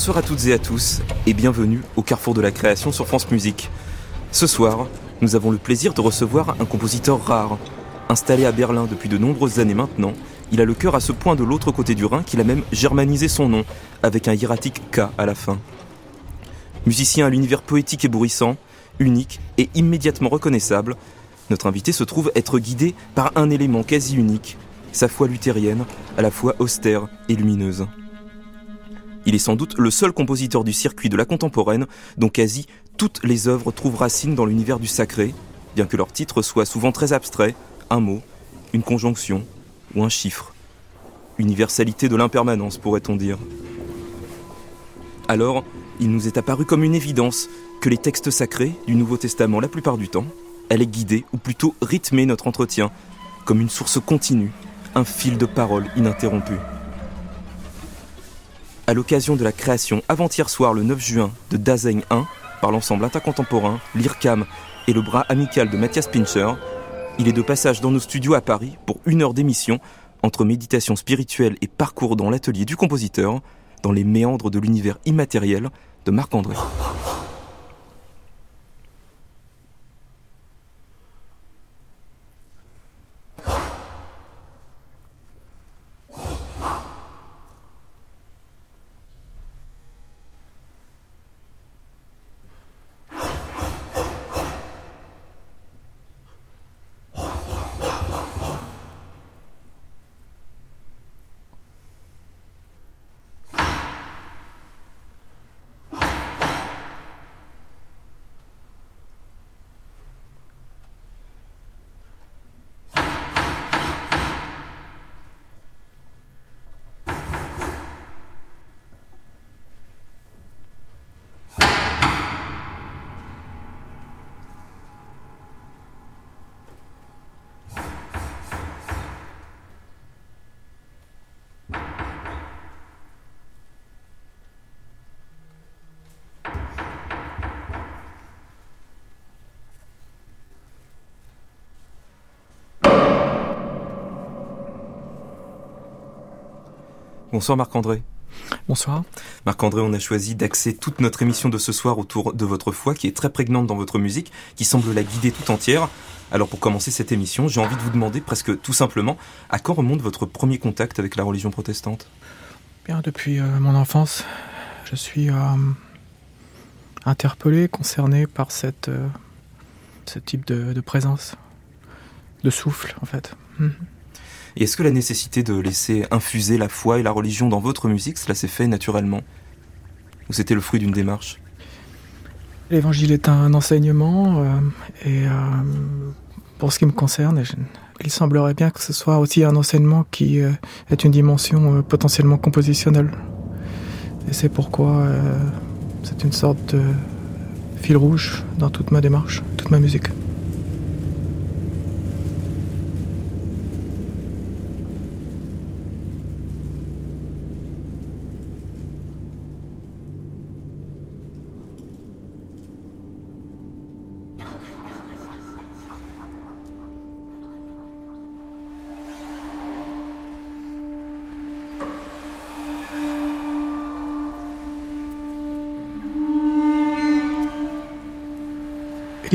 Bonsoir à toutes et à tous et bienvenue au Carrefour de la création sur France Musique. Ce soir, nous avons le plaisir de recevoir un compositeur rare. Installé à Berlin depuis de nombreuses années maintenant, il a le cœur à ce point de l'autre côté du Rhin qu'il a même germanisé son nom avec un hiératique K à la fin. Musicien à l'univers poétique et bourrissant, unique et immédiatement reconnaissable, notre invité se trouve être guidé par un élément quasi unique, sa foi luthérienne, à la fois austère et lumineuse. Il est sans doute le seul compositeur du circuit de la contemporaine dont quasi toutes les œuvres trouvent racine dans l'univers du sacré, bien que leur titre soit souvent très abstrait, un mot, une conjonction ou un chiffre. Universalité de l'impermanence, pourrait-on dire. Alors, il nous est apparu comme une évidence que les textes sacrés du Nouveau Testament, la plupart du temps, allaient guider, ou plutôt rythmer notre entretien, comme une source continue, un fil de parole ininterrompu à l'occasion de la création avant-hier soir le 9 juin de Dasein 1 par l'ensemble intercontemporain, l'IRCAM et le bras amical de Mathias Pincher, il est de passage dans nos studios à Paris pour une heure d'émission entre méditation spirituelle et parcours dans l'atelier du compositeur, dans les méandres de l'univers immatériel de Marc-André. Bonsoir Marc-André. Bonsoir. Marc-André, on a choisi d'axer toute notre émission de ce soir autour de votre foi, qui est très prégnante dans votre musique, qui semble la guider tout entière. Alors pour commencer cette émission, j'ai envie de vous demander presque tout simplement, à quand remonte votre premier contact avec la religion protestante? Bien, depuis euh, mon enfance, je suis euh, interpellé, concerné par cette, euh, ce type de, présence, de souffle en fait. Mhm. Et est-ce que la nécessité de laisser infuser la foi et la religion dans votre musique, cela s'est fait naturellement? Ou c'était le fruit d'une démarche? L'évangile est un enseignement, euh, et euh, pour ce qui me concerne, il semblerait bien que ce soit aussi un enseignement qui euh, est une dimension potentiellement compositionnelle. Et c'est pourquoi c'est une sorte de fil rouge dans toute ma démarche, toute ma musique.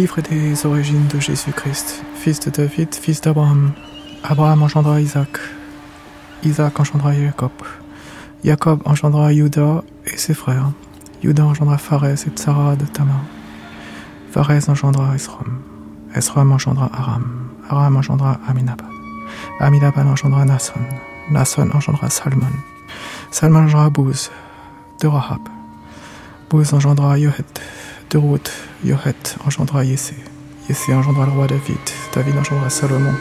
Livre des origines de Jésus-Christ, fils de David, fils d'Abraham, Abraham engendra Isaac. Isaac engendra Jacob. Jacob engendra Juda et ses frères. Juda engendra Pharez et Tsara de Tamar. Pharez engendra Esrom. Esrom engendra Aram. Aram engendra Aminabad. Aminabad engendra Nasson. Nasson engendra Salmon. Salmon engendra Bouz de Rahab. Bouz engendra Yohet de Ruth. Yohet engendra Yessé. Yessé engendra le roi David. David engendra Salomon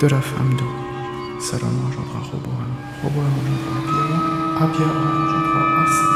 de la femme d'Ou. Salomon engendra Roboam. Roboam engendra Abia. Abia engendra. Asa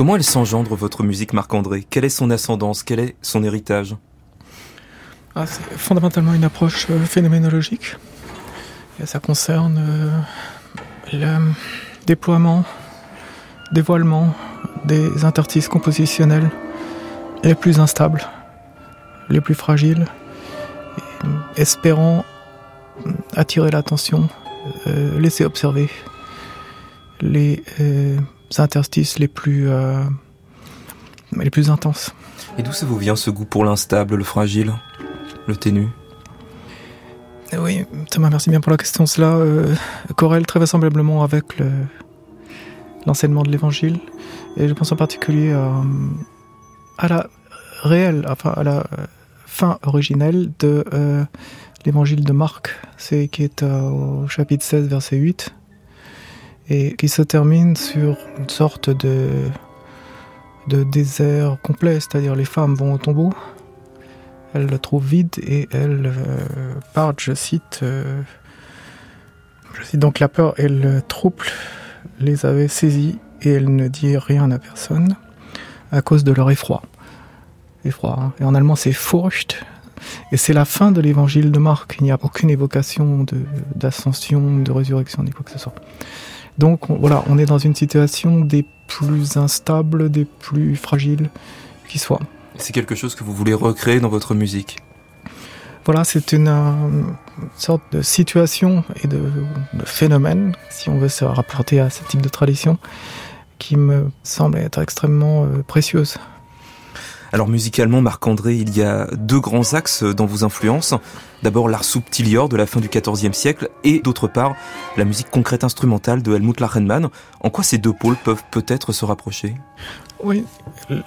Comment elle s'engendre votre musique, Marc-André? Quelle est son ascendance? Quel est son héritage? Ah, C'est fondamentalement une approche euh, phénoménologique. Ça concerne euh, le déploiement, dévoilement des interstices compositionnels les plus instables, les plus fragiles, espérant attirer l'attention, euh, laisser observer les interstices les plus, euh, les plus intenses. Et d'où ça vous vient ce goût pour l'instable, le fragile, le ténu? Oui, Thomas, merci bien pour la question. Cela euh, corrèle très vraisemblablement avec le, l'enseignement de l'évangile. Et je pense en particulier à, à la réelle, enfin à la fin originelle de euh, l'évangile de Marc, c'est qui est euh, au chapitre 16, verset 8 et qui se termine sur une sorte de, de désert complet, c'est-à-dire les femmes vont au tombeau, elles le trouvent vide et elles euh, partent, je cite, euh, je cite donc la peur et le trouble les avait saisies et elles ne dirent rien à personne à cause de leur effroi. Effroi, hein. et en allemand c'est Furcht, et c'est la fin de l'évangile de Marc. Il n'y a aucune évocation d'ascension, de, résurrection, ni quoi que ce soit. Donc on- voilà, on est dans une situation des plus instables, des plus fragiles qui soient. C'est quelque chose que vous voulez recréer dans votre musique? Voilà, c'est une, euh, sorte de situation et de, de phénomène, si on veut se rapporter à ce type de tradition, qui me semble être extrêmement euh, précieuse. Alors musicalement, Marc-André, il y a deux grands axes dans vos influences. D'abord l'art subtilior de la fin du XIVe siècle et d'autre part la musique concrète instrumentale de Helmut Lachenmann. En quoi ces deux pôles peuvent peut-être se rapprocher? Oui,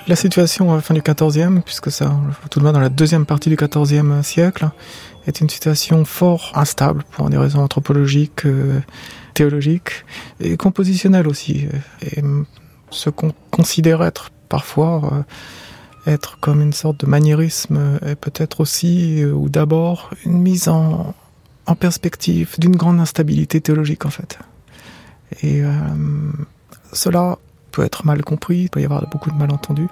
la situation fin du XIVe, puisque ça, tout de même dans la deuxième partie du XIVe siècle, est une situation fort instable pour des raisons anthropologiques, euh, théologiques et compositionnelles aussi. Et ce qu'on considère être parfois euh, être comme une sorte de maniérisme est peut-être aussi, euh, ou d'abord, une mise en, perspective d'une grande instabilité théologique en fait. Et euh, cela peut être mal compris, il peut y avoir beaucoup de malentendus.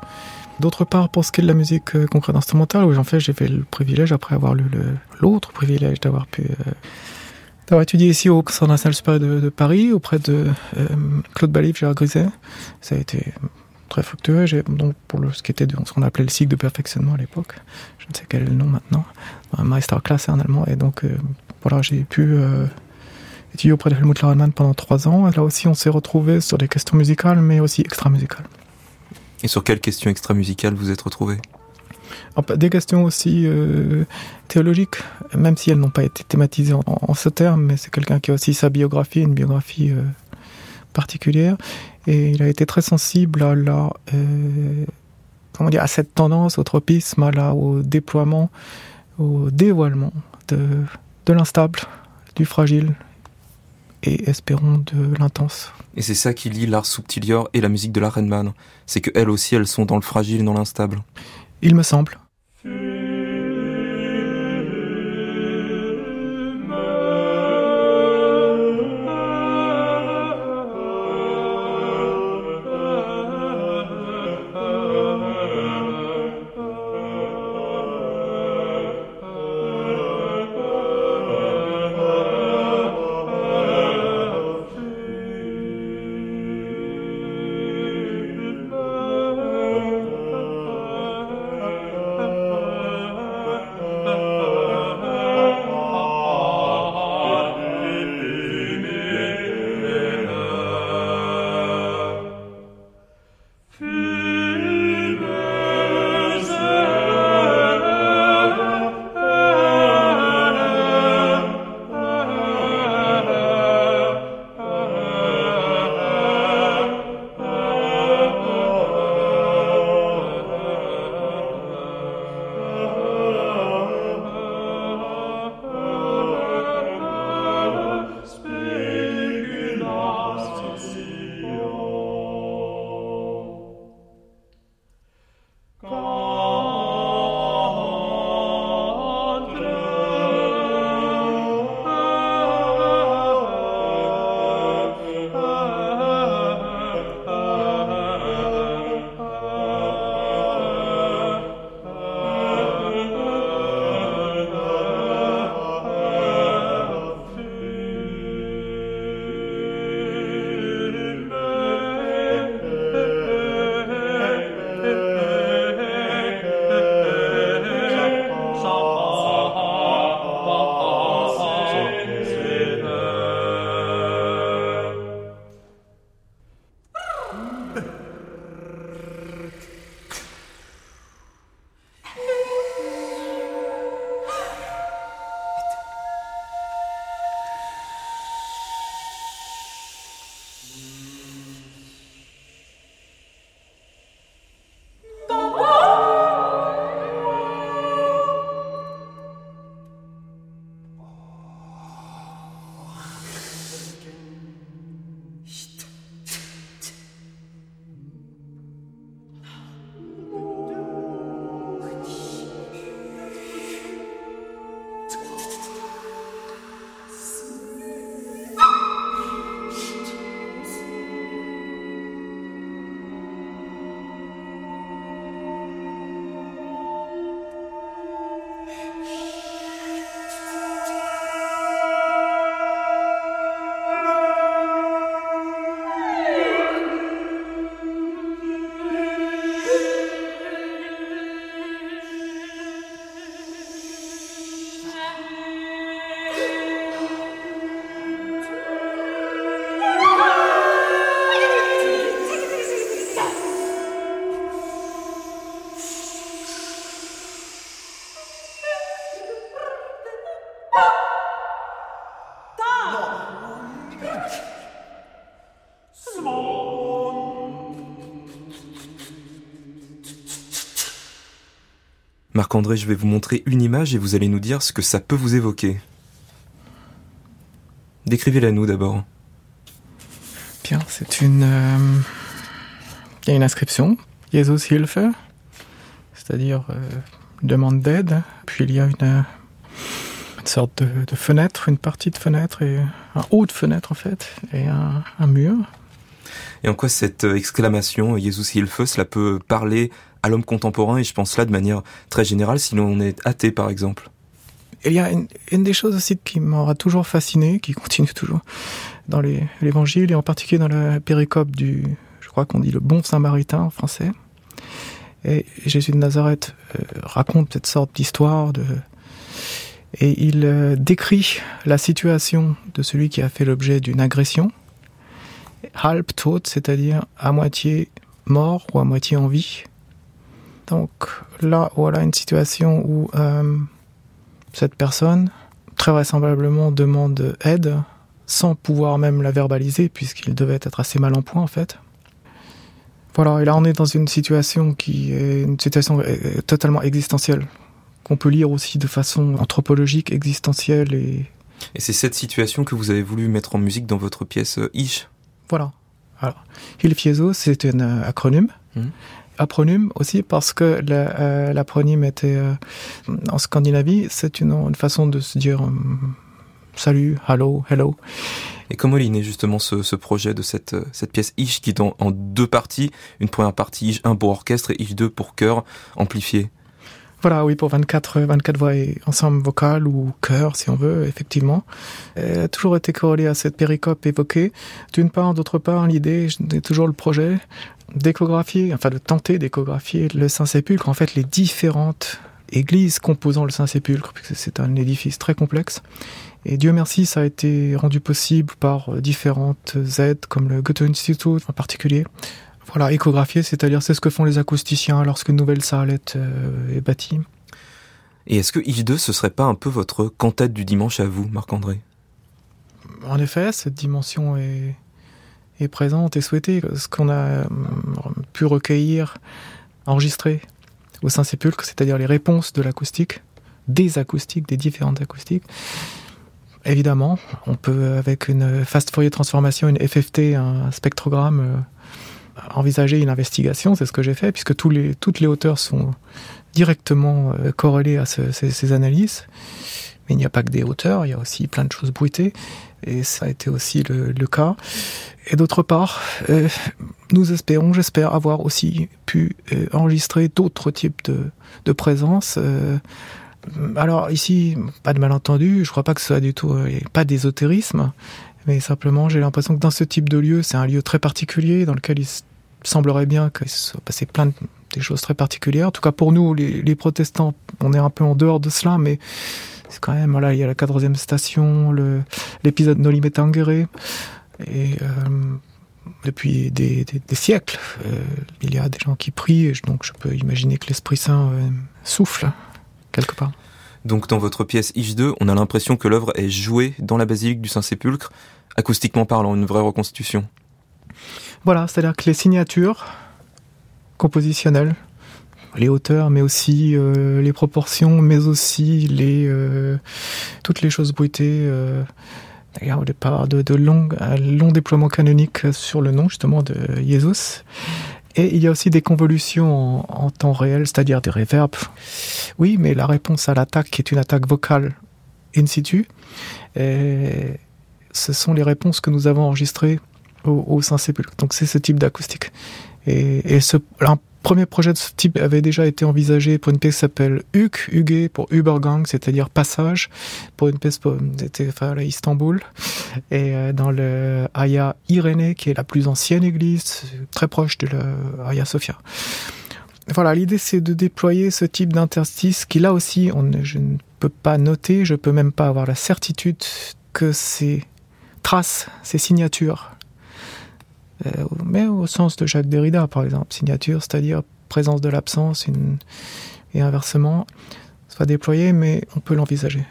D'autre part, pour ce qui est de la musique euh, concrète instrumentale, où j'en fais, j'ai fait le privilège, après avoir lu l'autre privilège d'avoir pu d'avoir étudié ici au Centre national supérieur de, de Paris, auprès de Claude Balif, Gérard Griset. Ça a été très fructueux. J'ai donc pour le, ce qui était de, ce qu'on appelait le cycle de perfectionnement à l'époque, je ne sais quel est le nom maintenant, un masterclass en allemand. Et donc euh, voilà, j'ai pu euh, étudier auprès de Helmut Lauermann pendant trois ans. Et là aussi, on s'est retrouvé sur des questions musicales, mais aussi extra-musicales. Et sur quelles questions extra-musicales vous êtes retrouvé Alors, pas- Des questions aussi euh, théologiques, même si elles n'ont pas été thématisées en, en ce terme, mais c'est quelqu'un qui a aussi sa biographie, une biographie particulière, et il a été très sensible à la, euh, comment dire, à cette tendance, au tropisme, à la, au déploiement, au dévoilement de, de l'instable, du fragile, et espérons de l'intense. Et c'est ça qui lie l'art subtilior et la musique de Lachenmann. C'est que elles aussi, elles sont dans le fragile et dans l'instable. Il me semble. Marc-André, je vais vous montrer une image et vous allez nous dire ce que ça peut vous évoquer. Décrivez-la nous d'abord. Bien, c'est une. Euh, il y a une inscription, Jesus Hilfe, c'est-à-dire euh, demande d'aide. Puis il y a une, sorte de, fenêtre, une partie de fenêtre, et un haut de fenêtre en fait, et un, mur. Et en quoi cette euh, exclamation Jesus Hilfe, cela peut parler à l'homme contemporain, et je pense là de manière très générale, si l'on est athée par exemple il y a une, des choses aussi qui m'aura toujours fasciné, qui continue toujours dans l'évangile, et en particulier dans la péricope du, je crois qu'on dit le bon samaritain en français. Et Jésus de Nazareth euh, raconte cette sorte d'histoire de, et il euh, décrit la situation de celui qui a fait l'objet d'une agression, halbtot, c'est-à-dire à moitié mort ou à moitié en vie. Donc là, voilà une situation où euh, cette personne, très vraisemblablement, demande aide sans pouvoir même la verbaliser, puisqu'il devait être assez mal en point en fait. Voilà, et là on est dans une situation qui est une situation euh, totalement existentielle, qu'on peut lire aussi de façon anthropologique, existentielle et... Et c'est cette situation que vous avez voulu mettre en musique dans votre pièce euh, Ish? Voilà. Alors, Hilfieso, c'est un euh, acronyme. Mmh apronyme aussi parce que euh, l'acronyme était euh, en Scandinavie, c'est une, façon de se dire euh, salut, hello, hello. Et comment est né justement ce, projet de cette, cette pièce Ish qui est en, deux parties Une première partie Ish 1 pour orchestre et Ish 2 pour chœur amplifié? Voilà, oui, pour 24, 24 voix et ensemble vocal ou chœur, si on veut, effectivement. Elle a toujours été corrélée à cette péricope évoquée. D'une part, d'autre part, l'idée, est toujours le projet d'échographier, enfin de tenter d'échographier le Saint-Sépulcre, en fait les différentes églises composant le Saint-Sépulcre, puisque c'est un édifice très complexe. Et Dieu merci, ça a été rendu possible par différentes aides, comme le Goethe Institute en particulier. Voilà, échographier, c'est-à-dire c'est ce que font les acousticiens lorsque une nouvelle salle est, euh, est bâtie. Et est-ce que I2, ce serait pas un peu votre cantate du dimanche à vous, Marc-André? En effet, cette dimension est, est présente et souhaitée. Ce qu'on a euh, pu recueillir, enregistrer au Saint-Sépulcre, c'est-à-dire les réponses de l'acoustique, des acoustiques, des différentes acoustiques. Évidemment, on peut, avec une fast Fourier transformation, une FFT, un spectrogramme, euh, envisager une investigation. C'est ce que j'ai fait, puisque toutes les hauteurs sont directement euh, corrélées à ces, analyses. Mais il n'y a pas que des hauteurs, il y a aussi plein de choses bruitées. Et ça a été aussi le, cas. Et d'autre part, euh, nous espérons, j'espère, avoir aussi pu euh, enregistrer d'autres types de, de présences. Euh, alors ici, pas de malentendu, je crois pas que ce soit du tout pas d'ésotérisme, mais simplement j'ai l'impression que dans ce type de lieu, c'est un lieu très particulier dans lequel il semblerait bien qu'il se passé plein de choses très particulières. En tout cas pour nous, les, les protestants, on est un peu en dehors de cela, mais quand même, voilà, il y a la quatrième station, l'épisode Noli Me Tangere, et euh, depuis des, siècles, euh, il y a des gens qui prient, et donc je peux imaginer que l'Esprit Saint euh, souffle quelque part. Donc dans votre pièce Ish 2, on a l'impression que l'œuvre est jouée dans la basilique du Saint-Sépulcre, acoustiquement parlant, une vraie reconstitution. Voilà, c'est-à-dire que les signatures compositionnelles, les hauteurs, mais aussi les proportions, mais aussi les toutes les choses bruitées d'ailleurs au départ de, de long, un long déploiement canonique sur le nom justement de Jesus. Et il y a aussi des convolutions en, temps réel, c'est-à-dire des réverbes. Oui, mais la réponse à l'attaque qui est une attaque vocale in situ, et ce sont les réponses que nous avons enregistrées au, Saint-Sépulcre. Donc c'est ce type d'acoustique. Et, et ce, premier projet de ce type avait déjà été envisagé pour une pièce qui s'appelle Hugué pour Übergang, c'est-à-dire passage, pour une pièce c'était enfin, à Istanbul, et euh, dans le Hagia Irénée, qui est la plus ancienne église, très proche de la Sophia. Voilà, l'idée c'est de déployer ce type d'interstice qui là aussi, je ne peux pas noter, je peux même pas avoir la certitude que ces traces, ces signatures mais au sens de Jacques Derrida, par exemple, signature, c'est-à-dire présence de l'absence et inversement, soit déployé, mais on peut l'envisager.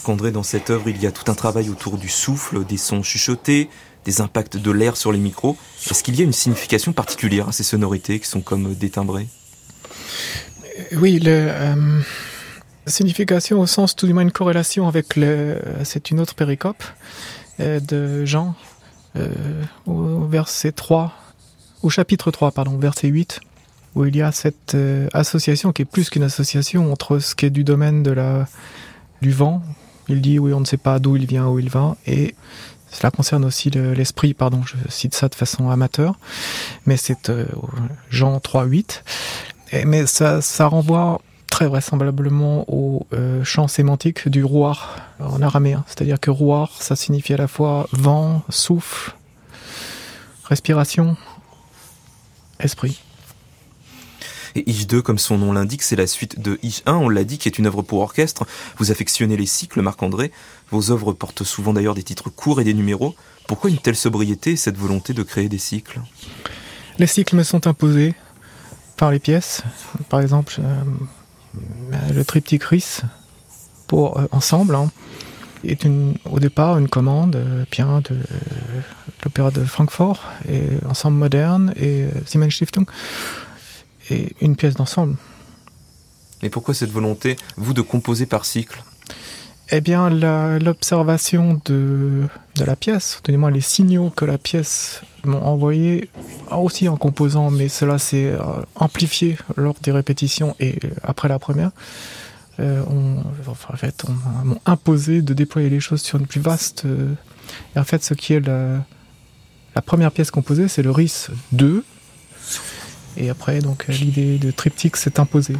Marc-André, dans cette œuvre, il y a tout un travail autour du souffle, des sons chuchotés, des impacts de l'air sur les micros. Est-ce qu'il y a une signification particulière à ces sonorités qui sont comme détimbrées Oui, le, euh, signification au sens tout du moins une corrélation avec le... C'est une autre péricope euh, de Jean euh, au verset 3, au chapitre 3, pardon, verset 8 où il y a cette euh, association qui est plus qu'une association entre ce qui est du domaine de la du vent. Il dit oui, on ne sait pas d'où il vient, où il va, et cela concerne aussi l'esprit, pardon, je cite ça de façon amateur, mais c'est euh, Jean 3.8. Mais ça, ça renvoie très vraisemblablement au euh, champ sémantique du roi en araméen. C'est-à-dire que roi, ça signifie à la fois vent, souffle, respiration, esprit. Et Ish 2, comme son nom l'indique, c'est la suite de Ish 1, on l'a dit, qui est une œuvre pour orchestre. Vous affectionnez les cycles, Marc-André. Vos œuvres portent souvent d'ailleurs des titres courts et des numéros. Pourquoi une telle sobriété et cette volonté de créer des cycles? Les cycles me sont imposés par les pièces. Par exemple, euh, le triptyque Ris pour euh, ensemble hein, est au départ une commande euh, bien de l'opéra de Francfort et ensemble moderne et Siemens Stiftung et une pièce d'ensemble. Et pourquoi cette volonté, vous, de composer par cycle? Eh bien, l'observation de, de la pièce, du moins les signaux que la pièce m'ont envoyés, aussi en composant, mais cela s'est euh, amplifié lors des répétitions et après la première. Euh, on, enfin, en fait, on m'a imposé de déployer les choses sur une plus vaste. Euh, et en fait, ce qui est la, la première pièce composée, c'est le RIS 2, et après, donc, l'idée de triptyque s'est imposée.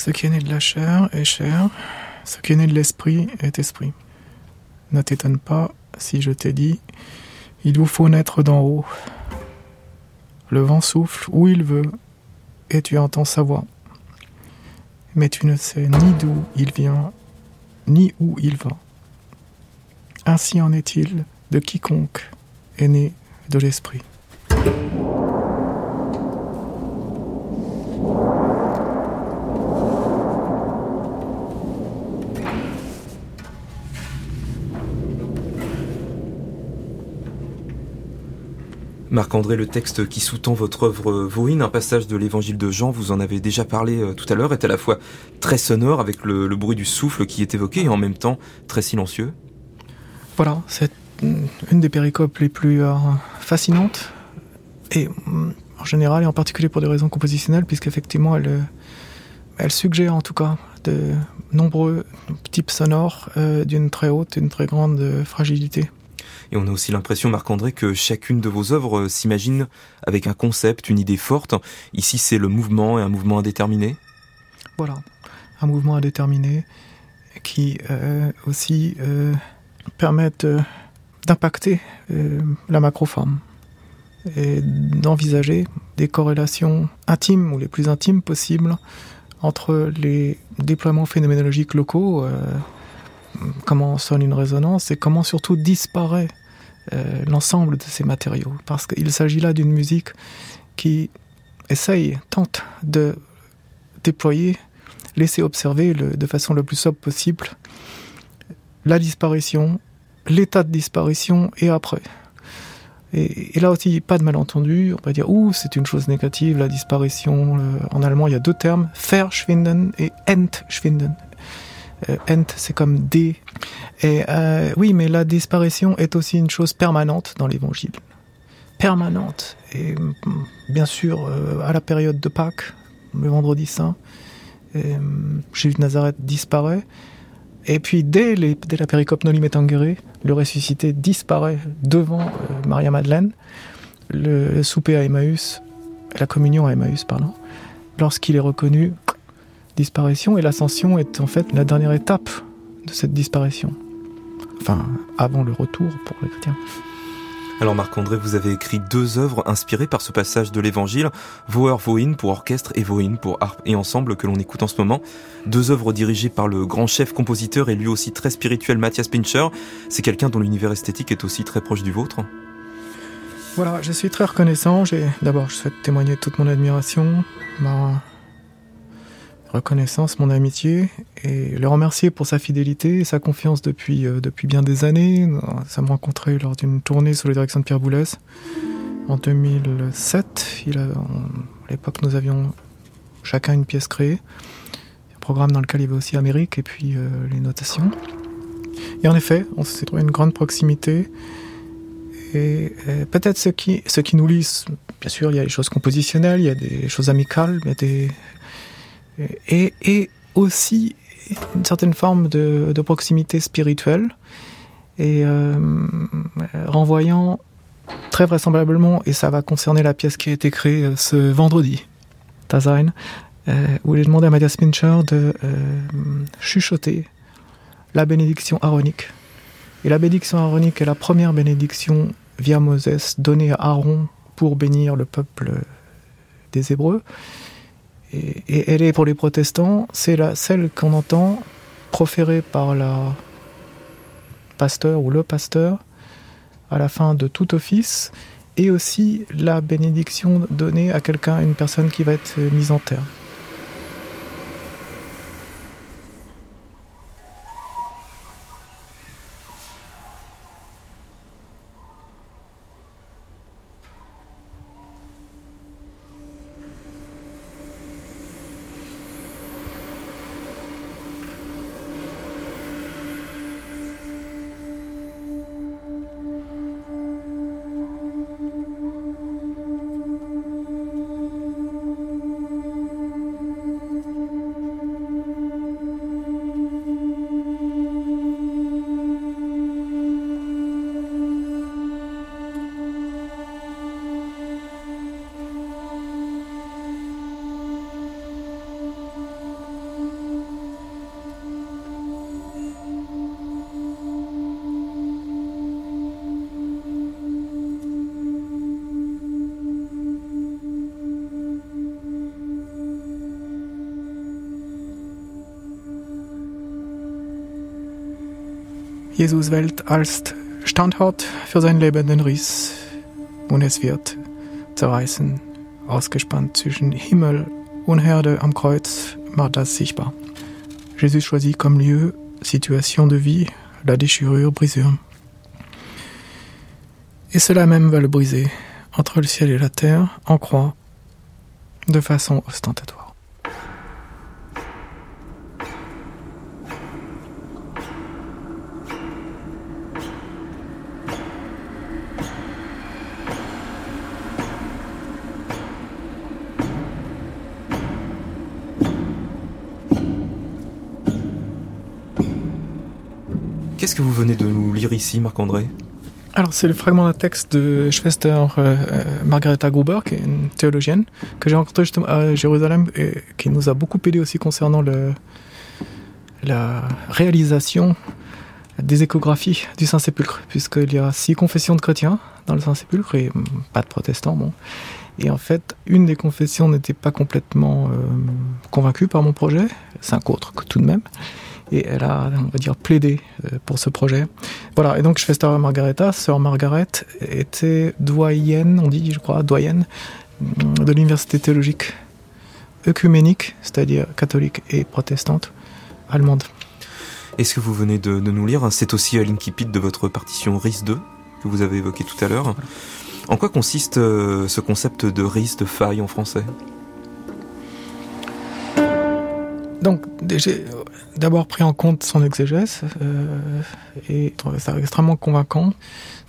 Ce qui est né de la chair est chair, ce qui est né de l'esprit est esprit. Ne t'étonne pas si je t'ai dit, il vous faut naître d'en haut. Le vent souffle où il veut, et tu entends sa voix. Mais tu ne sais ni d'où il vient, ni où il va. Ainsi en est-il de quiconque est né de l'esprit. Marc-André, le texte qui sous-tend votre œuvre Voïne, un passage de l'évangile de Jean, vous en avez déjà parlé euh, tout à l'heure, est à la fois très sonore avec le, bruit du souffle qui est évoqué et en même temps très silencieux. Voilà, c'est une des péricopes les plus euh, fascinantes et mm, en général et en particulier pour des raisons compositionnelles puisqu'effectivement elle, euh, elle suggère en tout cas de nombreux types sonores d'une très haute, une très grande fragilité. Et on a aussi l'impression, Marc-André, que chacune de vos œuvres euh, s'imagine avec un concept, une idée forte. Ici, c'est le mouvement et un mouvement indéterminé. Voilà, un mouvement indéterminé qui euh, aussi euh, permettent d'impacter la macroforme et d'envisager des corrélations intimes ou les plus intimes possibles entre les déploiements phénoménologiques locaux, comment sonne une résonance et comment surtout disparaît euh, l'ensemble de ces matériaux. Parce qu'il s'agit là d'une musique qui essaye, tente de déployer, laisser observer de façon la plus sobre possible la disparition, l'état de disparition et après. Et, là aussi, pas de malentendu. On va dire, ouh, c'est une chose négative, la disparition. en allemand, il y a deux termes, Verschwinden et Entschwinden. Euh, ent, c'est comme D. Et euh, oui, mais la disparition est aussi une chose permanente dans l'évangile. Permanente. Et mm, bien sûr, euh, à la période de Pâques, le vendredi saint, Jésus de Nazareth disparaît. Et puis, dès, la péricope Noli Metangere, le ressuscité disparaît devant Maria-Madeleine. Le souper à Emmaüs, la communion à Emmaüs, pardon, lorsqu'il est reconnu, disparition et l'ascension est en fait la dernière étape de cette disparition. Enfin, avant le retour pour les chrétiens. Alors Marc-André, vous avez écrit deux œuvres inspirées par ce passage de l'Évangile, Voer Voin pour orchestre et Voin pour harpe et ensemble que l'on écoute en ce moment. Deux œuvres dirigées par le grand chef compositeur et lui aussi très spirituel Matthias Pincher. C'est quelqu'un dont l'univers esthétique est aussi très proche du vôtre. Voilà, je suis très reconnaissant. D'abord je souhaite témoigner toute mon admiration, ma reconnaissance, mon amitié et le remercier pour sa fidélité et sa confiance depuis, euh, depuis bien des années. Nous sommes rencontrés lors d'une tournée sous la direction de Pierre Boulez en 2007. Il a, à l'époque, nous avions chacun une pièce créée, un programme dans lequel il y avait aussi Amérique et puis euh, les notations. Et en effet, on s'est trouvé une grande proximité. Et, et peut-être ce qui, ce qui nous lie, bien sûr, il y a des choses compositionnelles, il y a des choses amicales, il y a des et, aussi une certaine forme de, proximité spirituelle et euh, renvoyant très vraisemblablement, et ça va concerner la pièce qui a été créée euh, ce vendredi, Tazain, euh, où j'ai demandé à Mathias Pincher de chuchoter la bénédiction aronique. Et la bénédiction aronique est la première bénédiction via Moses donnée à Aaron pour bénir le peuple des Hébreux. Et, elle est pour les protestants, c'est la, celle qu'on entend proférée par la pasteur ou le pasteur à la fin de tout office, et aussi la bénédiction donnée à quelqu'un, une personne qui va être mise en terre. Jesus Welt als Standort für seinen lebenden Riss und es wird zerreißen, ausgespannt zwischen Himmel und Herde am Kreuz, macht das sichtbar. Jésus choisit comme lieu, situation de vie, la déchirure, brisure. Et cela même va le briser, entre le ciel et la terre, en croix, de façon ostentatoire. Ici, Marc-André alors, c'est le fragment d'un texte de Schwester euh, euh, Margaretha Gruber, qui est une théologienne, que j'ai rencontrée justement à Jérusalem et qui nous a beaucoup aidé aussi concernant la réalisation des échographies du Saint-Sépulcre, puisqu'il y a six confessions de chrétiens dans le Saint-Sépulcre et pas de protestants, bon. Et en fait, une des confessions n'était pas complètement euh, convaincue par mon projet, cinq autres tout de même et elle a, on va dire, plaidé pour ce projet. Voilà, et donc je fais Star Margareta. Sœur Margaret était doyenne, on dit, je crois, doyenne mm, de l'université théologique œcuménique, c'est-à-dire catholique et protestante, allemande. Et ce que vous venez de, nous lire, hein, c'est aussi l'incipit de votre partition RIS 2 que vous avez évoqué tout à l'heure. En quoi consiste euh, ce concept de RIS de faille en français? Donc, d'abord pris en compte son exégèse euh, et trouvé ça extrêmement convaincant.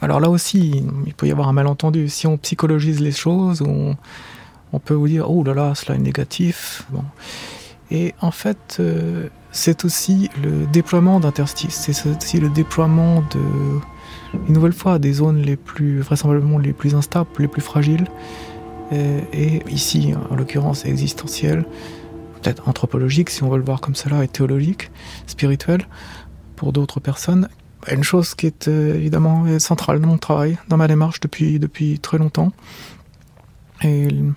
Alors là aussi, il peut y avoir un malentendu. Si on psychologise les choses, on, peut vous dire oh là là, cela est négatif. Bon. Et en fait, euh, c'est aussi le déploiement d'interstices. C'est aussi le déploiement de, une nouvelle fois, des zones les plus vraisemblablement les plus instables, les plus fragiles. Et, et ici, en l'occurrence, existentielles peut-être anthropologique, si on veut le voir comme cela, et théologique, spirituel, pour d'autres personnes. Une chose qui est euh, évidemment centrale dans mon travail, dans ma démarche depuis, depuis très longtemps. Et il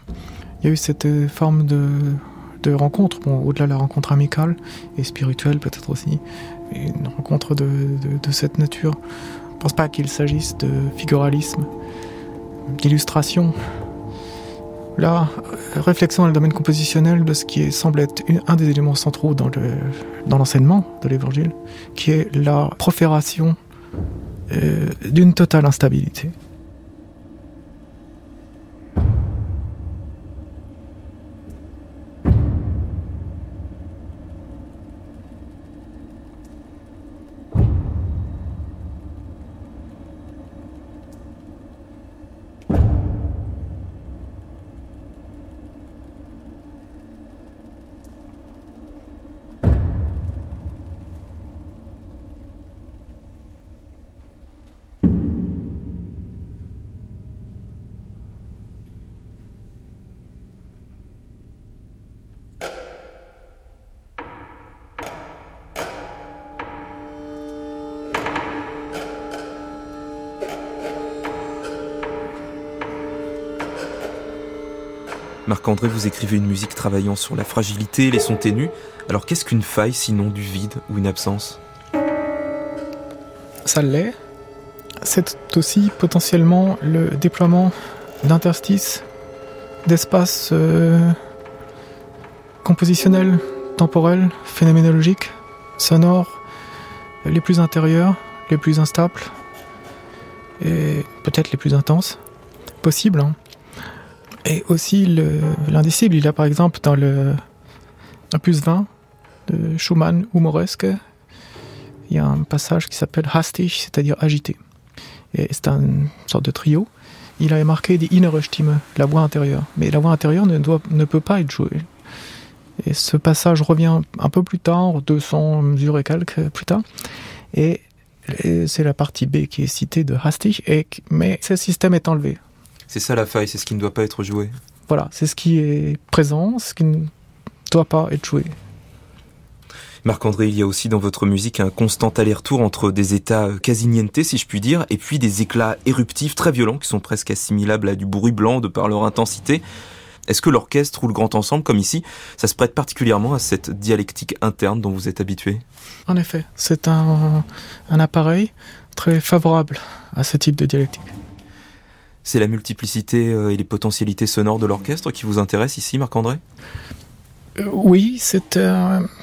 y a eu cette euh, forme de, de rencontre, bon, au-delà de la rencontre amicale et spirituelle peut-être aussi, une rencontre de, de, de cette nature. Je ne pense pas qu'il s'agisse de figuralisme, d'illustration, la réflexion dans le domaine compositionnel de ce qui semble être un des éléments centraux dans l'enseignement de l'évangile, qui est la profération euh, d'une totale instabilité. Marc-André, vous écrivez une musique travaillant sur la fragilité, les sons ténus. Alors qu'est-ce qu'une faille sinon du vide ou une absence? Ça l'est. C'est aussi potentiellement le déploiement d'interstices, d'espaces euh, compositionnels, temporels, phénoménologiques, sonores, les plus intérieurs, les plus instables et peut-être les plus intenses possibles. Hein. Et aussi l'indicible, il a par exemple dans le plus 20 de Schumann ou Moresque, il y a un passage qui s'appelle hastig, c'est-à-dire agité. Et c'est une sorte de trio. Il avait marqué die innere la voix intérieure. Mais la voix intérieure ne, doit, ne peut pas être jouée. Et ce passage revient un peu plus tard, 200 mesures et quelques plus tard. Et, c'est la partie B qui est citée de Hastig, mais ce système est enlevé. C'est ça la faille, c'est ce qui ne doit pas être joué. Voilà, c'est ce qui est présent, ce qui ne doit pas être joué. Marc-André, il y a aussi dans votre musique un constant aller-retour entre des états quasi niente, si je puis dire, et puis des éclats éruptifs très violents qui sont presque assimilables à du bruit blanc de par leur intensité. Est-ce que l'orchestre ou le grand ensemble, comme ici, ça se prête particulièrement à cette dialectique interne dont vous êtes habitué? En effet, c'est un, un appareil très favorable à ce type de dialectique. C'est la multiplicité euh, et les potentialités sonores de l'orchestre qui vous intéressent ici, Marc-André? Euh, Oui, c'est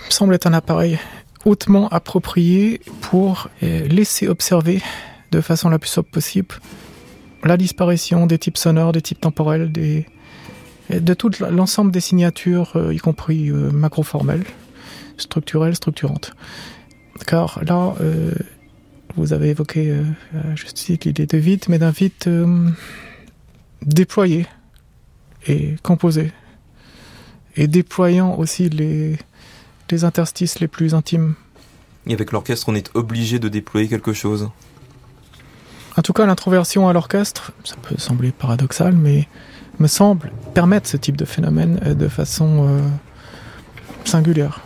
semble être un appareil hautement approprié pour euh, laisser observer de façon la plus sobre possible la disparition des types sonores, des types temporels, de tout l'ensemble des signatures, y compris macroformelles, structurelles, structurantes. Car là, vous avez évoqué, euh, je cite l'idée de vide, mais d'un vide euh, déployé et composé. Et déployant aussi les, les interstices les plus intimes. Et avec l'orchestre, on est obligé de déployer quelque chose. En tout cas, l'introversion à l'orchestre, ça peut sembler paradoxal, mais me semble permettre ce type de phénomène euh, de façon euh, singulière.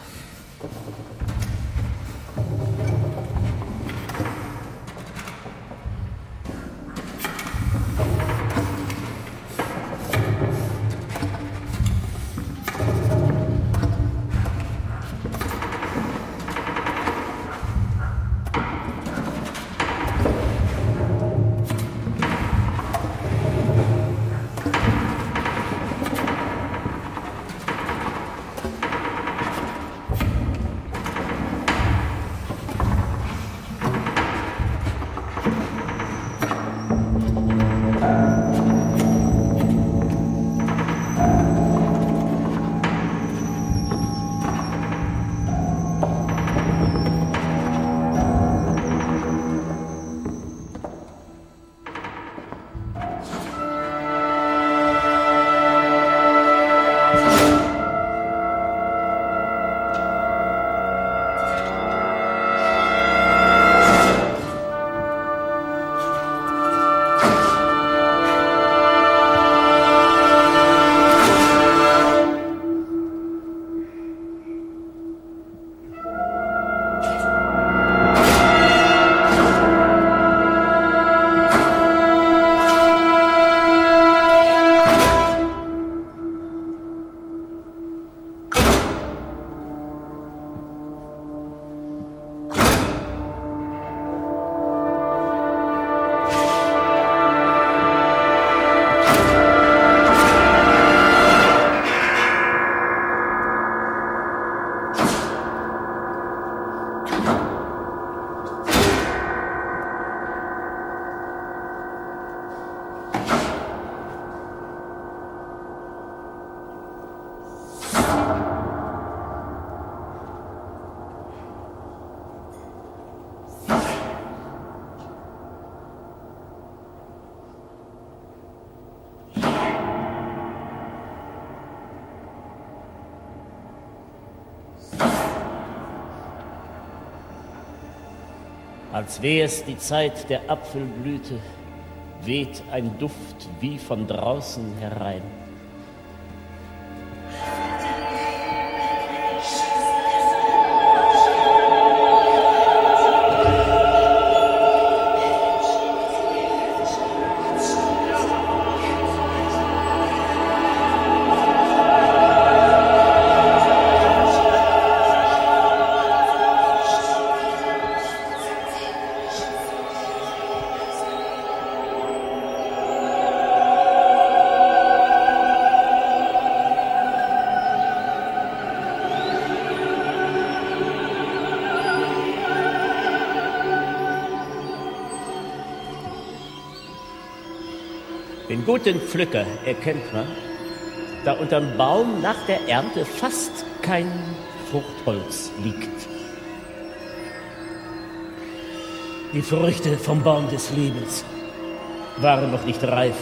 Als wär's die Zeit der Apfelblüte, weht ein Duft wie von draußen herein. Guten Pflücker erkennt man, da unterm Baum nach der Ernte fast kein Fruchtholz liegt. Die Früchte vom Baum des Lebens waren noch nicht reif.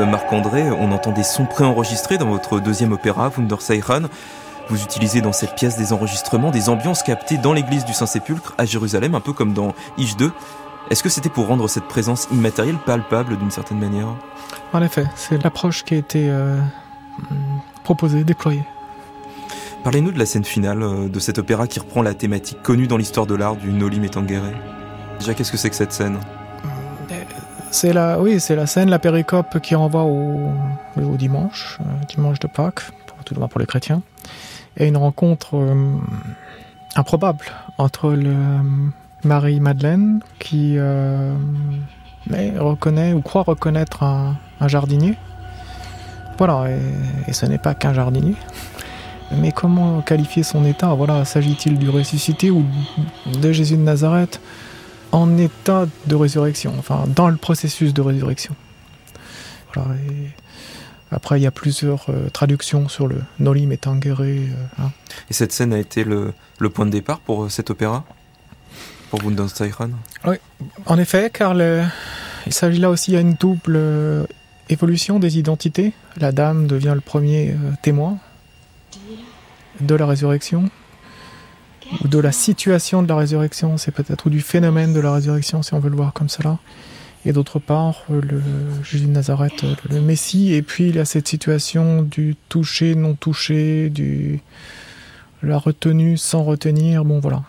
Marc-André, on entend des sons préenregistrés dans votre deuxième opéra, Wunderseichen. Vous utilisez dans cette pièce des enregistrements, des ambiances captées dans l'église du Saint-Sépulcre à Jérusalem, un peu comme dans Ish 2. Est-ce que c'était pour rendre cette présence immatérielle palpable d'une certaine manière? En effet, c'est l'approche qui a été euh, proposée, déployée. Parlez-nous de la scène finale euh, de cet opéra qui reprend la thématique connue dans l'histoire de l'art du Noli Me Tangere. Déjà, qu'est-ce que c'est que cette scène? C'est la, oui, c'est la scène, la péricope qui renvoie au, dimanche, euh, dimanche de Pâques, tout le monde pour les chrétiens, et une rencontre euh, improbable entre le Marie-Madeleine qui euh, reconnaît ou croit reconnaître un, un jardinier. Voilà, et, et ce n'est pas qu'un jardinier. Mais comment qualifier son état? Voilà, s'agit-il du ressuscité ou de Jésus de Nazareth? En état de résurrection, enfin dans le processus de résurrection. Voilà, et après, il y a plusieurs euh, traductions sur le Noli Me Tangere. euh, hein. Et cette scène a été le, le point de départ pour euh, cet opéra? Pour Wunderseichen En effet, car le- il s'agit là aussi d'une double euh, évolution des identités. La dame devient le premier euh, témoin de la résurrection, de la situation de la résurrection, c'est peut-être, ou du phénomène de la résurrection, si on veut le voir comme cela. Et d'autre part, le Jésus de Nazareth, le Messie, et puis il y a cette situation du touché, non touché, du la retenue sans retenir, bon voilà.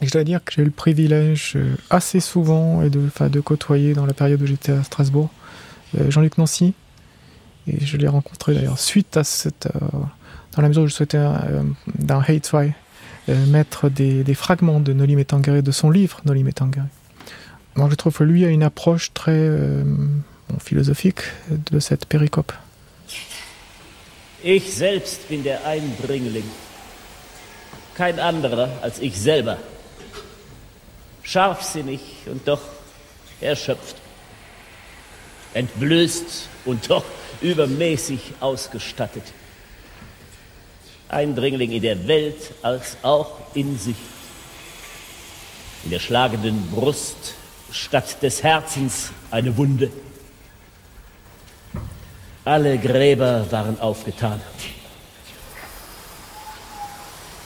Et je dois dire que j'ai eu le privilège euh, assez souvent et de, de côtoyer dans la période où j'étais à Strasbourg euh, Jean-Luc Nancy. Et je l'ai rencontré d'ailleurs suite à cette. euh, dans la mesure où je souhaitais euh, d'un hate euh, mettre des, des fragments de Noli Me Tangere, de son livre Noli Me Tangere. Moi je trouve que lui a une approche très euh, bon, philosophique de cette péricope. Ich selbst bin der Eindringling. Kein anderer als ich selber. Scharfsinnig und doch erschöpft. Entblößt und doch übermäßig ausgestattet. Eindringling in der Welt als auch in sich. In der schlagenden Brust statt des Herzens eine Wunde. Alle Gräber waren aufgetan.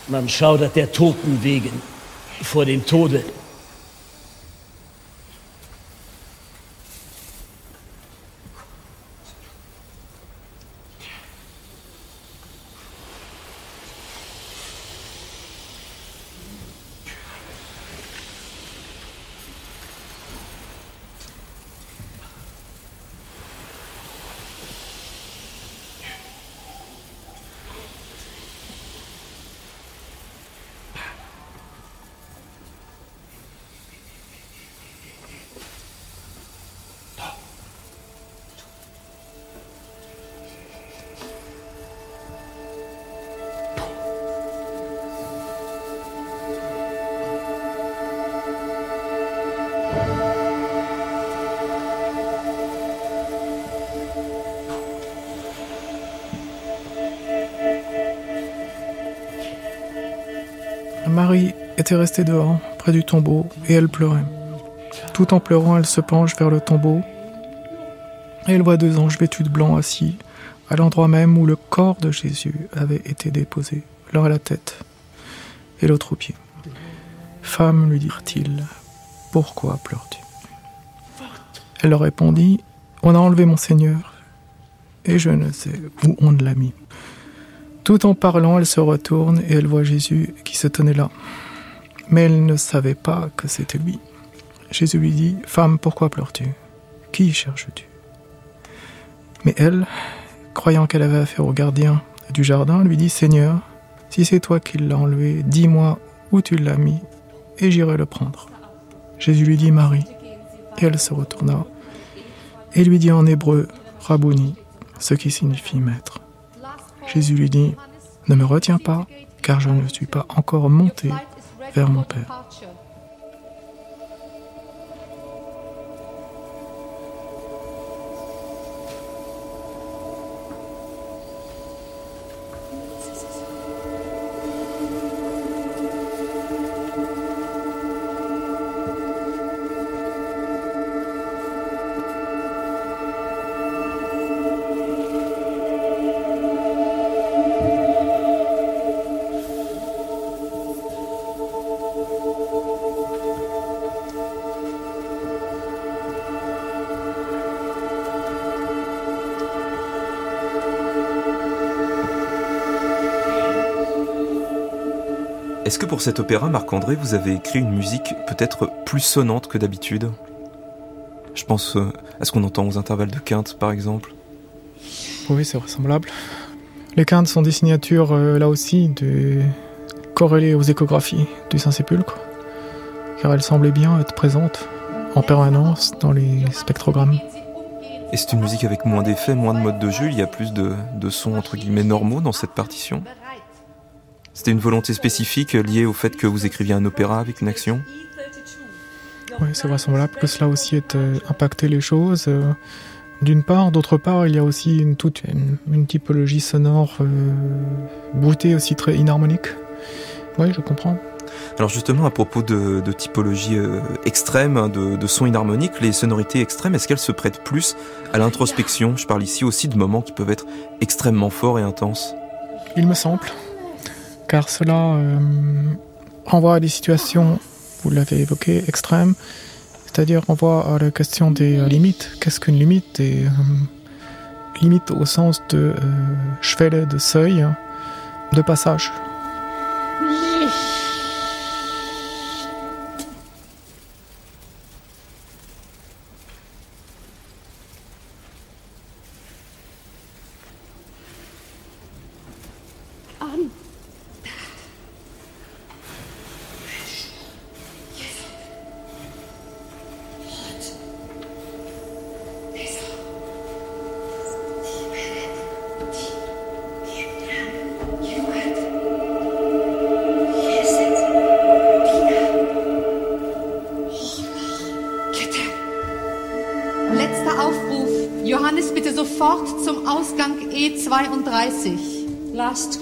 Man schaudert der Toten wegen vor dem Tode. Était dehors, près du tombeau, et elle pleurait. Tout en pleurant, elle se penche vers le tombeau, et elle voit deux anges vêtus de blanc assis, à l'endroit même où le corps de Jésus avait été déposé, l'un à la tête et l'autre aux pieds. Femme, lui dirent-ils, pourquoi pleures-tu? Elle leur répondit, On a enlevé mon Seigneur, et je ne sais où on l'a mis. Tout en parlant, elle se retourne et elle voit Jésus qui se tenait là. Mais elle ne savait pas que c'était lui. Jésus lui dit, Femme, pourquoi pleures-tu? Qui cherches-tu? Mais elle, croyant qu'elle avait affaire au gardien du jardin, lui dit, Seigneur, si c'est toi qui l'as enlevé, dis-moi où tu l'as mis, et j'irai le prendre. Jésus lui dit, Marie. Et elle se retourna et lui dit en hébreu, Rabouni, ce qui signifie maître. Jésus lui dit, Ne me retiens pas, car je ne suis pas encore monté vers mon Père. Est-ce que pour cet opéra, Marc-André, vous avez écrit une musique peut-être plus sonnante que d'habitude? Je pense euh, à ce qu'on entend aux intervalles de quinte, par exemple. Oui, c'est vraisemblable. Les quintes sont des signatures, euh, là aussi, de... corrélées aux échographies du Saint-Sépulcre, car elles semblaient bien être présentes en permanence dans les spectrogrammes. Et c'est une musique avec moins d'effets, moins de modes de jeu, il y a plus de, de sons entre guillemets normaux dans cette partition? C'était une volonté spécifique liée au fait que vous écriviez un opéra avec une action Oui, c'est vraisemblable que cela aussi ait euh, impacté les choses. euh, D'une part, d'autre part, il y a aussi une, toute une, une typologie sonore euh, bruitée aussi très inharmonique. Oui, je comprends. Alors justement, à propos de, de typologie euh, extrême, hein, de, de sons inharmoniques, les sonorités extrêmes, est-ce qu'elles se prêtent plus à l'introspection? Je parle ici aussi de moments qui peuvent être extrêmement forts et intenses. Il me semble, car cela euh, renvoie à des situations, vous l'avez évoqué, extrêmes, c'est-à-dire renvoie à la question des euh, limites. Qu'est-ce qu'une limite? Et euh, limite au sens de euh, de seuil, de passage.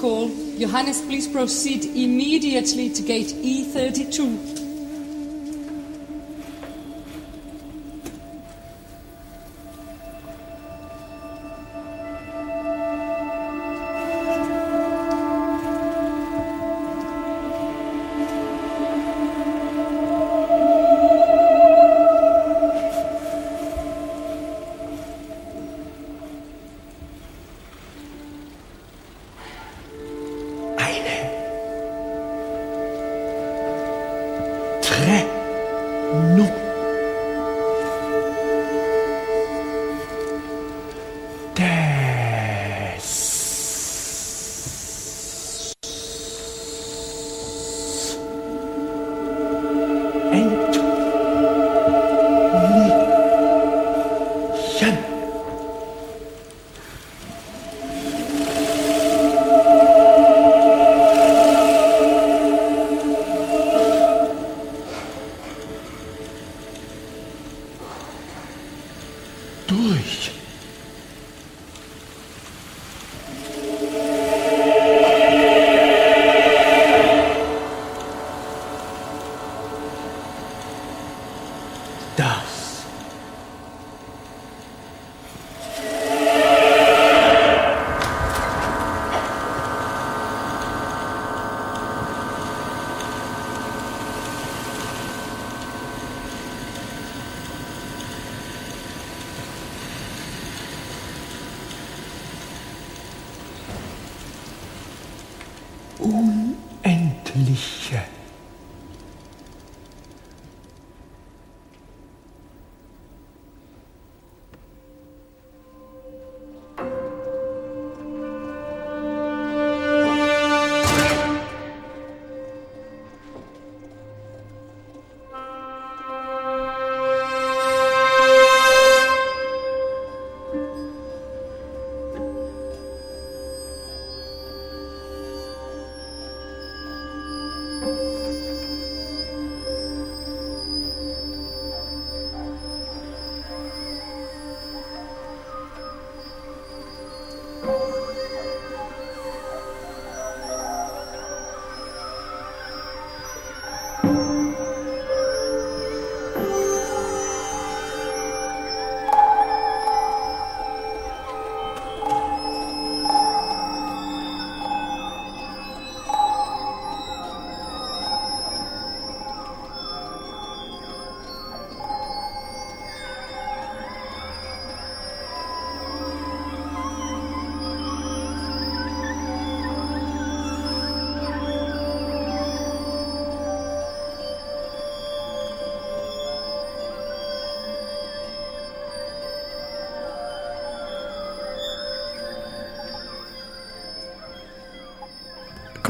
Call. Johannes, please proceed immediately to gate E E32.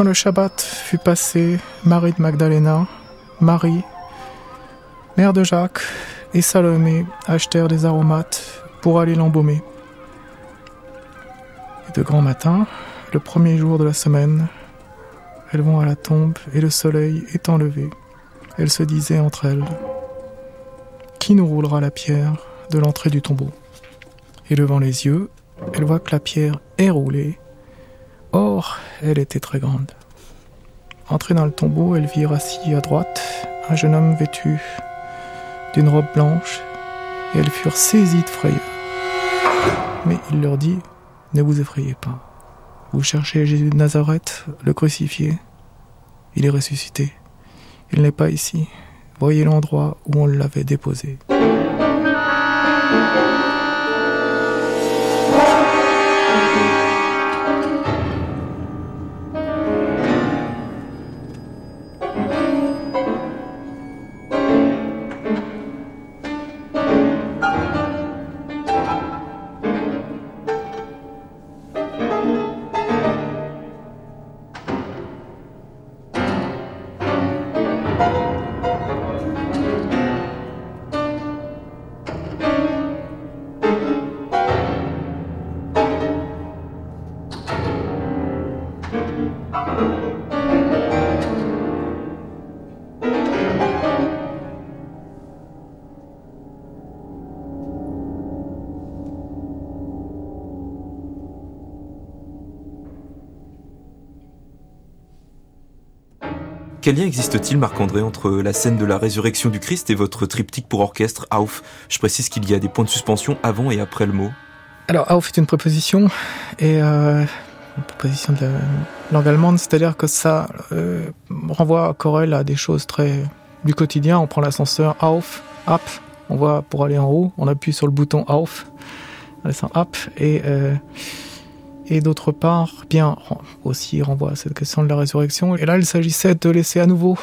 Le Shabbat fut passé, Marie de Magdalena, Marie, mère de Jacques, et Salomé achetèrent des aromates pour aller l'embaumer. Et de grand matin, le premier jour de la semaine, elles vont à la tombe et le soleil étant levé, elles se disaient entre elles Qui nous roulera la pierre de l'entrée du tombeau? Et levant les yeux, elles voient que la pierre est roulée. Elle était très grande. Entrée dans le tombeau, elles virent assis à droite un jeune homme vêtu d'une robe blanche, et elles furent saisies de frayeur. Mais il leur dit, ne vous effrayez pas. Vous cherchez Jésus de Nazareth, le crucifié. Il est ressuscité. Il n'est pas ici. Voyez l'endroit où on l'avait déposé. Quel lien existe-t-il, Marc-André, entre la scène de la résurrection du Christ et votre triptyque pour orchestre, Auf? Je précise qu'il y a des points de suspension avant et après le mot. Alors, Auf est une préposition, et euh, une préposition de la langue allemande, c'est-à-dire que ça euh, renvoie à Corel à des choses très du quotidien. On prend l'ascenseur Auf, Up, on voit pour aller en haut, on appuie sur le bouton Auf, on descend Up, et... Euh, et d'autre part, bien aussi renvoie à cette question de la résurrection. Et là, il s'agissait de laisser à nouveau,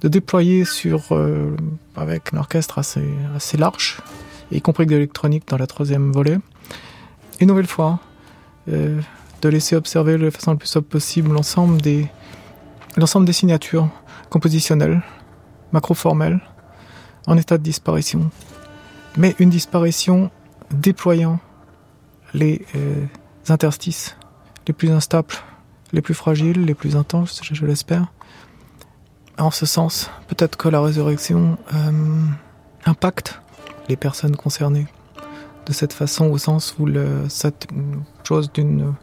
de déployer sur, euh, avec un orchestre assez, assez large, y compris de l'électronique dans la troisième volet, une nouvelle fois, euh, de laisser observer de la façon la plus simple possible l'ensemble des, l'ensemble des signatures compositionnelles, macroformelles, en état de disparition. Mais une disparition déployant les euh, interstices les plus instables, les plus fragiles, les plus intenses, je, l'espère. En ce sens, peut-être que la résurrection euh, impacte les personnes concernées de cette façon, au sens où le, cette chose d'une,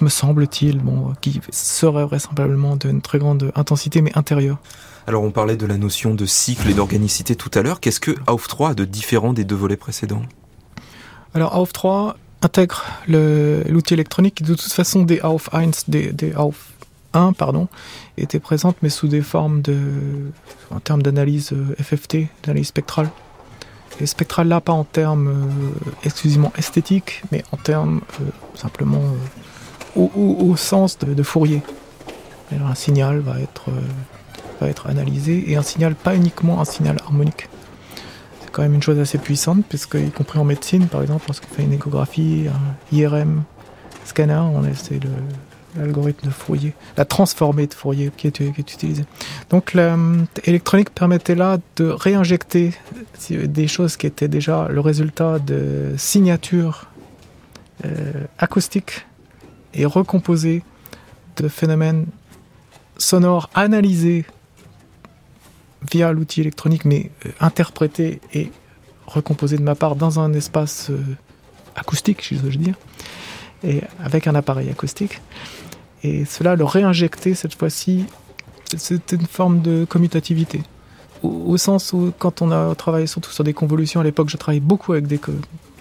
me semble-t-il, bon, qui serait vraisemblablement d'une très grande intensité, mais intérieure. Alors on parlait de la notion de cycle et d'organicité tout à l'heure. Qu'est-ce que AUF 3 a de différent des deux volets précédents? Alors AUF 3 intègre l'outil électronique de toute façon des AUF 1, des, des AUF 1 pardon, étaient présentes mais sous des formes de en termes d'analyse euh, FFT, d'analyse spectrale. Et spectrale là pas en termes euh, exclusivement esthétiques, mais en termes euh, simplement au, sens de, de Fourier. Alors, un signal va être, va être analysé et un signal pas uniquement un signal harmonique quand même une chose assez puissante, puisque, y compris en médecine, par exemple, lorsqu'on fait une échographie, un IRM scanner, on essaie l'algorithme de Fourier, la transformée de Fourier qui est, utilisée. Donc l'électronique permettait là de réinjecter des choses qui étaient déjà le résultat de signatures euh, acoustiques et recomposer de phénomènes sonores analysés via l'outil électronique, mais euh, interprété et recomposé de ma part dans un espace euh, acoustique, si veux dire, et avec un appareil acoustique. Et cela, le réinjecter cette fois-ci, c'est une forme de commutativité. Au, sens où, quand on a travaillé surtout sur des convolutions, à l'époque, je travaillais beaucoup avec des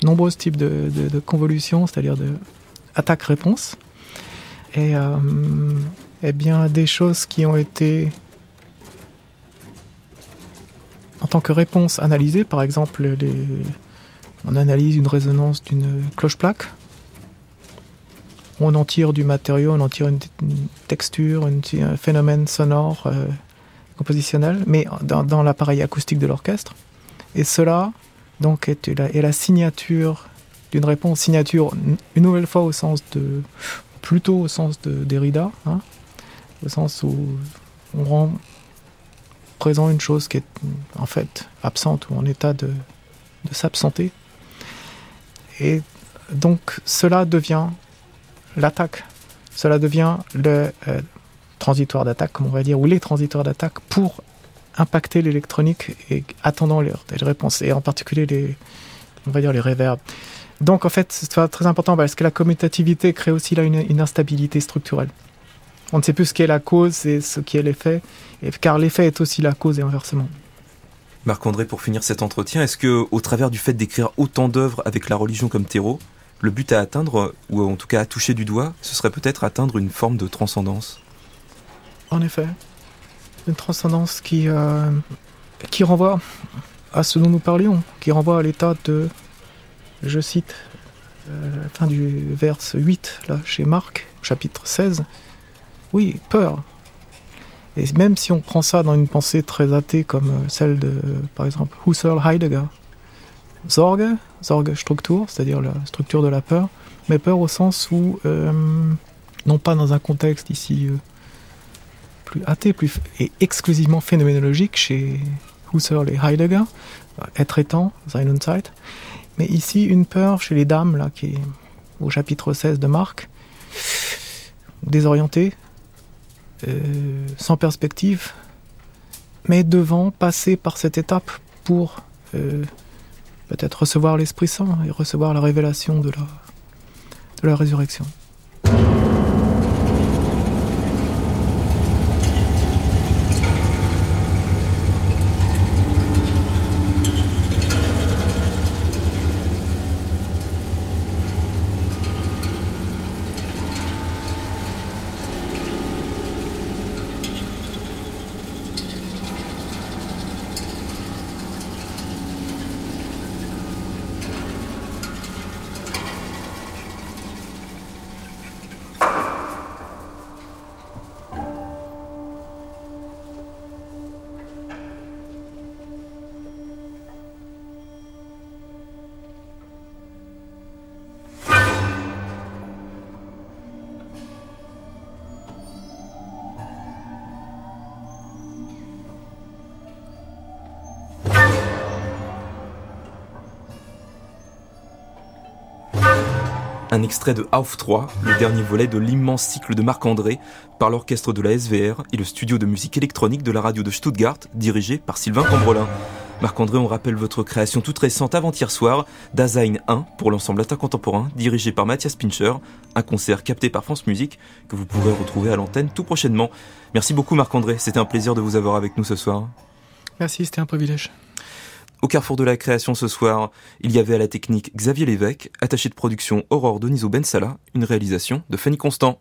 nombreux types de, convolutions, c'est-à-dire de attaque-réponse. Et, euh, eh bien, des choses qui ont été en tant que réponse analysée, par exemple, on analyse une résonance d'une cloche-plaque, on en tire du matériau, on en tire une, texture, un phénomène sonore euh, compositionnel, mais dans, l'appareil acoustique de l'orchestre. Et cela, donc, est la, est la signature d'une réponse, signature une nouvelle fois au sens de, plutôt au sens de Derrida, hein, au sens où on rend présent une chose qui est en fait absente ou en état de, de s'absenter. Et donc cela devient l'attaque, cela devient le euh, transitoire d'attaque, comme on va dire, ou les transitoires d'attaque pour impacter l'électronique et attendant les, réponses, et en particulier les, on va dire les réverbes. Donc en fait, c'est très important parce que la commutativité crée aussi là une, une instabilité structurelle. On ne sait plus ce qui est la cause et ce qui est l'effet, car l'effet est aussi la cause et inversement. Marc-André, pour finir cet entretien, est-ce que, au travers du fait d'écrire autant d'œuvres avec la religion comme terreau, le but à atteindre, ou en tout cas à toucher du doigt, ce serait peut-être atteindre une forme de transcendance? En effet, une transcendance qui, euh, qui renvoie à ce dont nous parlions, qui renvoie à l'état de, je cite, euh, la fin du vers 8, là, chez Marc, chapitre 16, oui, peur. Et même si on prend ça dans une pensée très athée comme euh, celle de, par exemple, Husserl Heidegger, Sorge, Sorge Struktur, c'est-à-dire la structure de la peur, mais peur au sens où, euh, non pas dans un contexte ici euh, plus athée, plus et exclusivement phénoménologique chez Husserl et Heidegger, être étant, sein und Zeit, mais ici une peur chez les dames, là, qui est au chapitre 16 de Marc, désorientée, euh, sans perspective, mais devant passer par cette étape pour euh, peut-être recevoir l'Esprit Saint et recevoir la révélation de la, de la résurrection. Un extrait de Auf 3, le dernier volet de l'immense cycle de Marc-André, par l'orchestre de la SVR et le studio de musique électronique de la radio de Stuttgart, dirigé par Sylvain Cambrelin. Marc-André, on rappelle votre création toute récente avant-hier soir, Dasein 1, pour l'ensemble latin contemporain, dirigé par Mathias Pincher, un concert capté par France Musique, que vous pourrez retrouver à l'antenne tout prochainement. Merci beaucoup Marc-André, c'était un plaisir de vous avoir avec nous ce soir. Merci, c'était un privilège. Au carrefour de la création ce soir, il y avait à la technique Xavier Lévesque, attaché de production Aurore Doniso Bensala, une réalisation de Fanny Constant.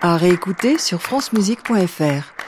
À réécouter sur francemusique.fr.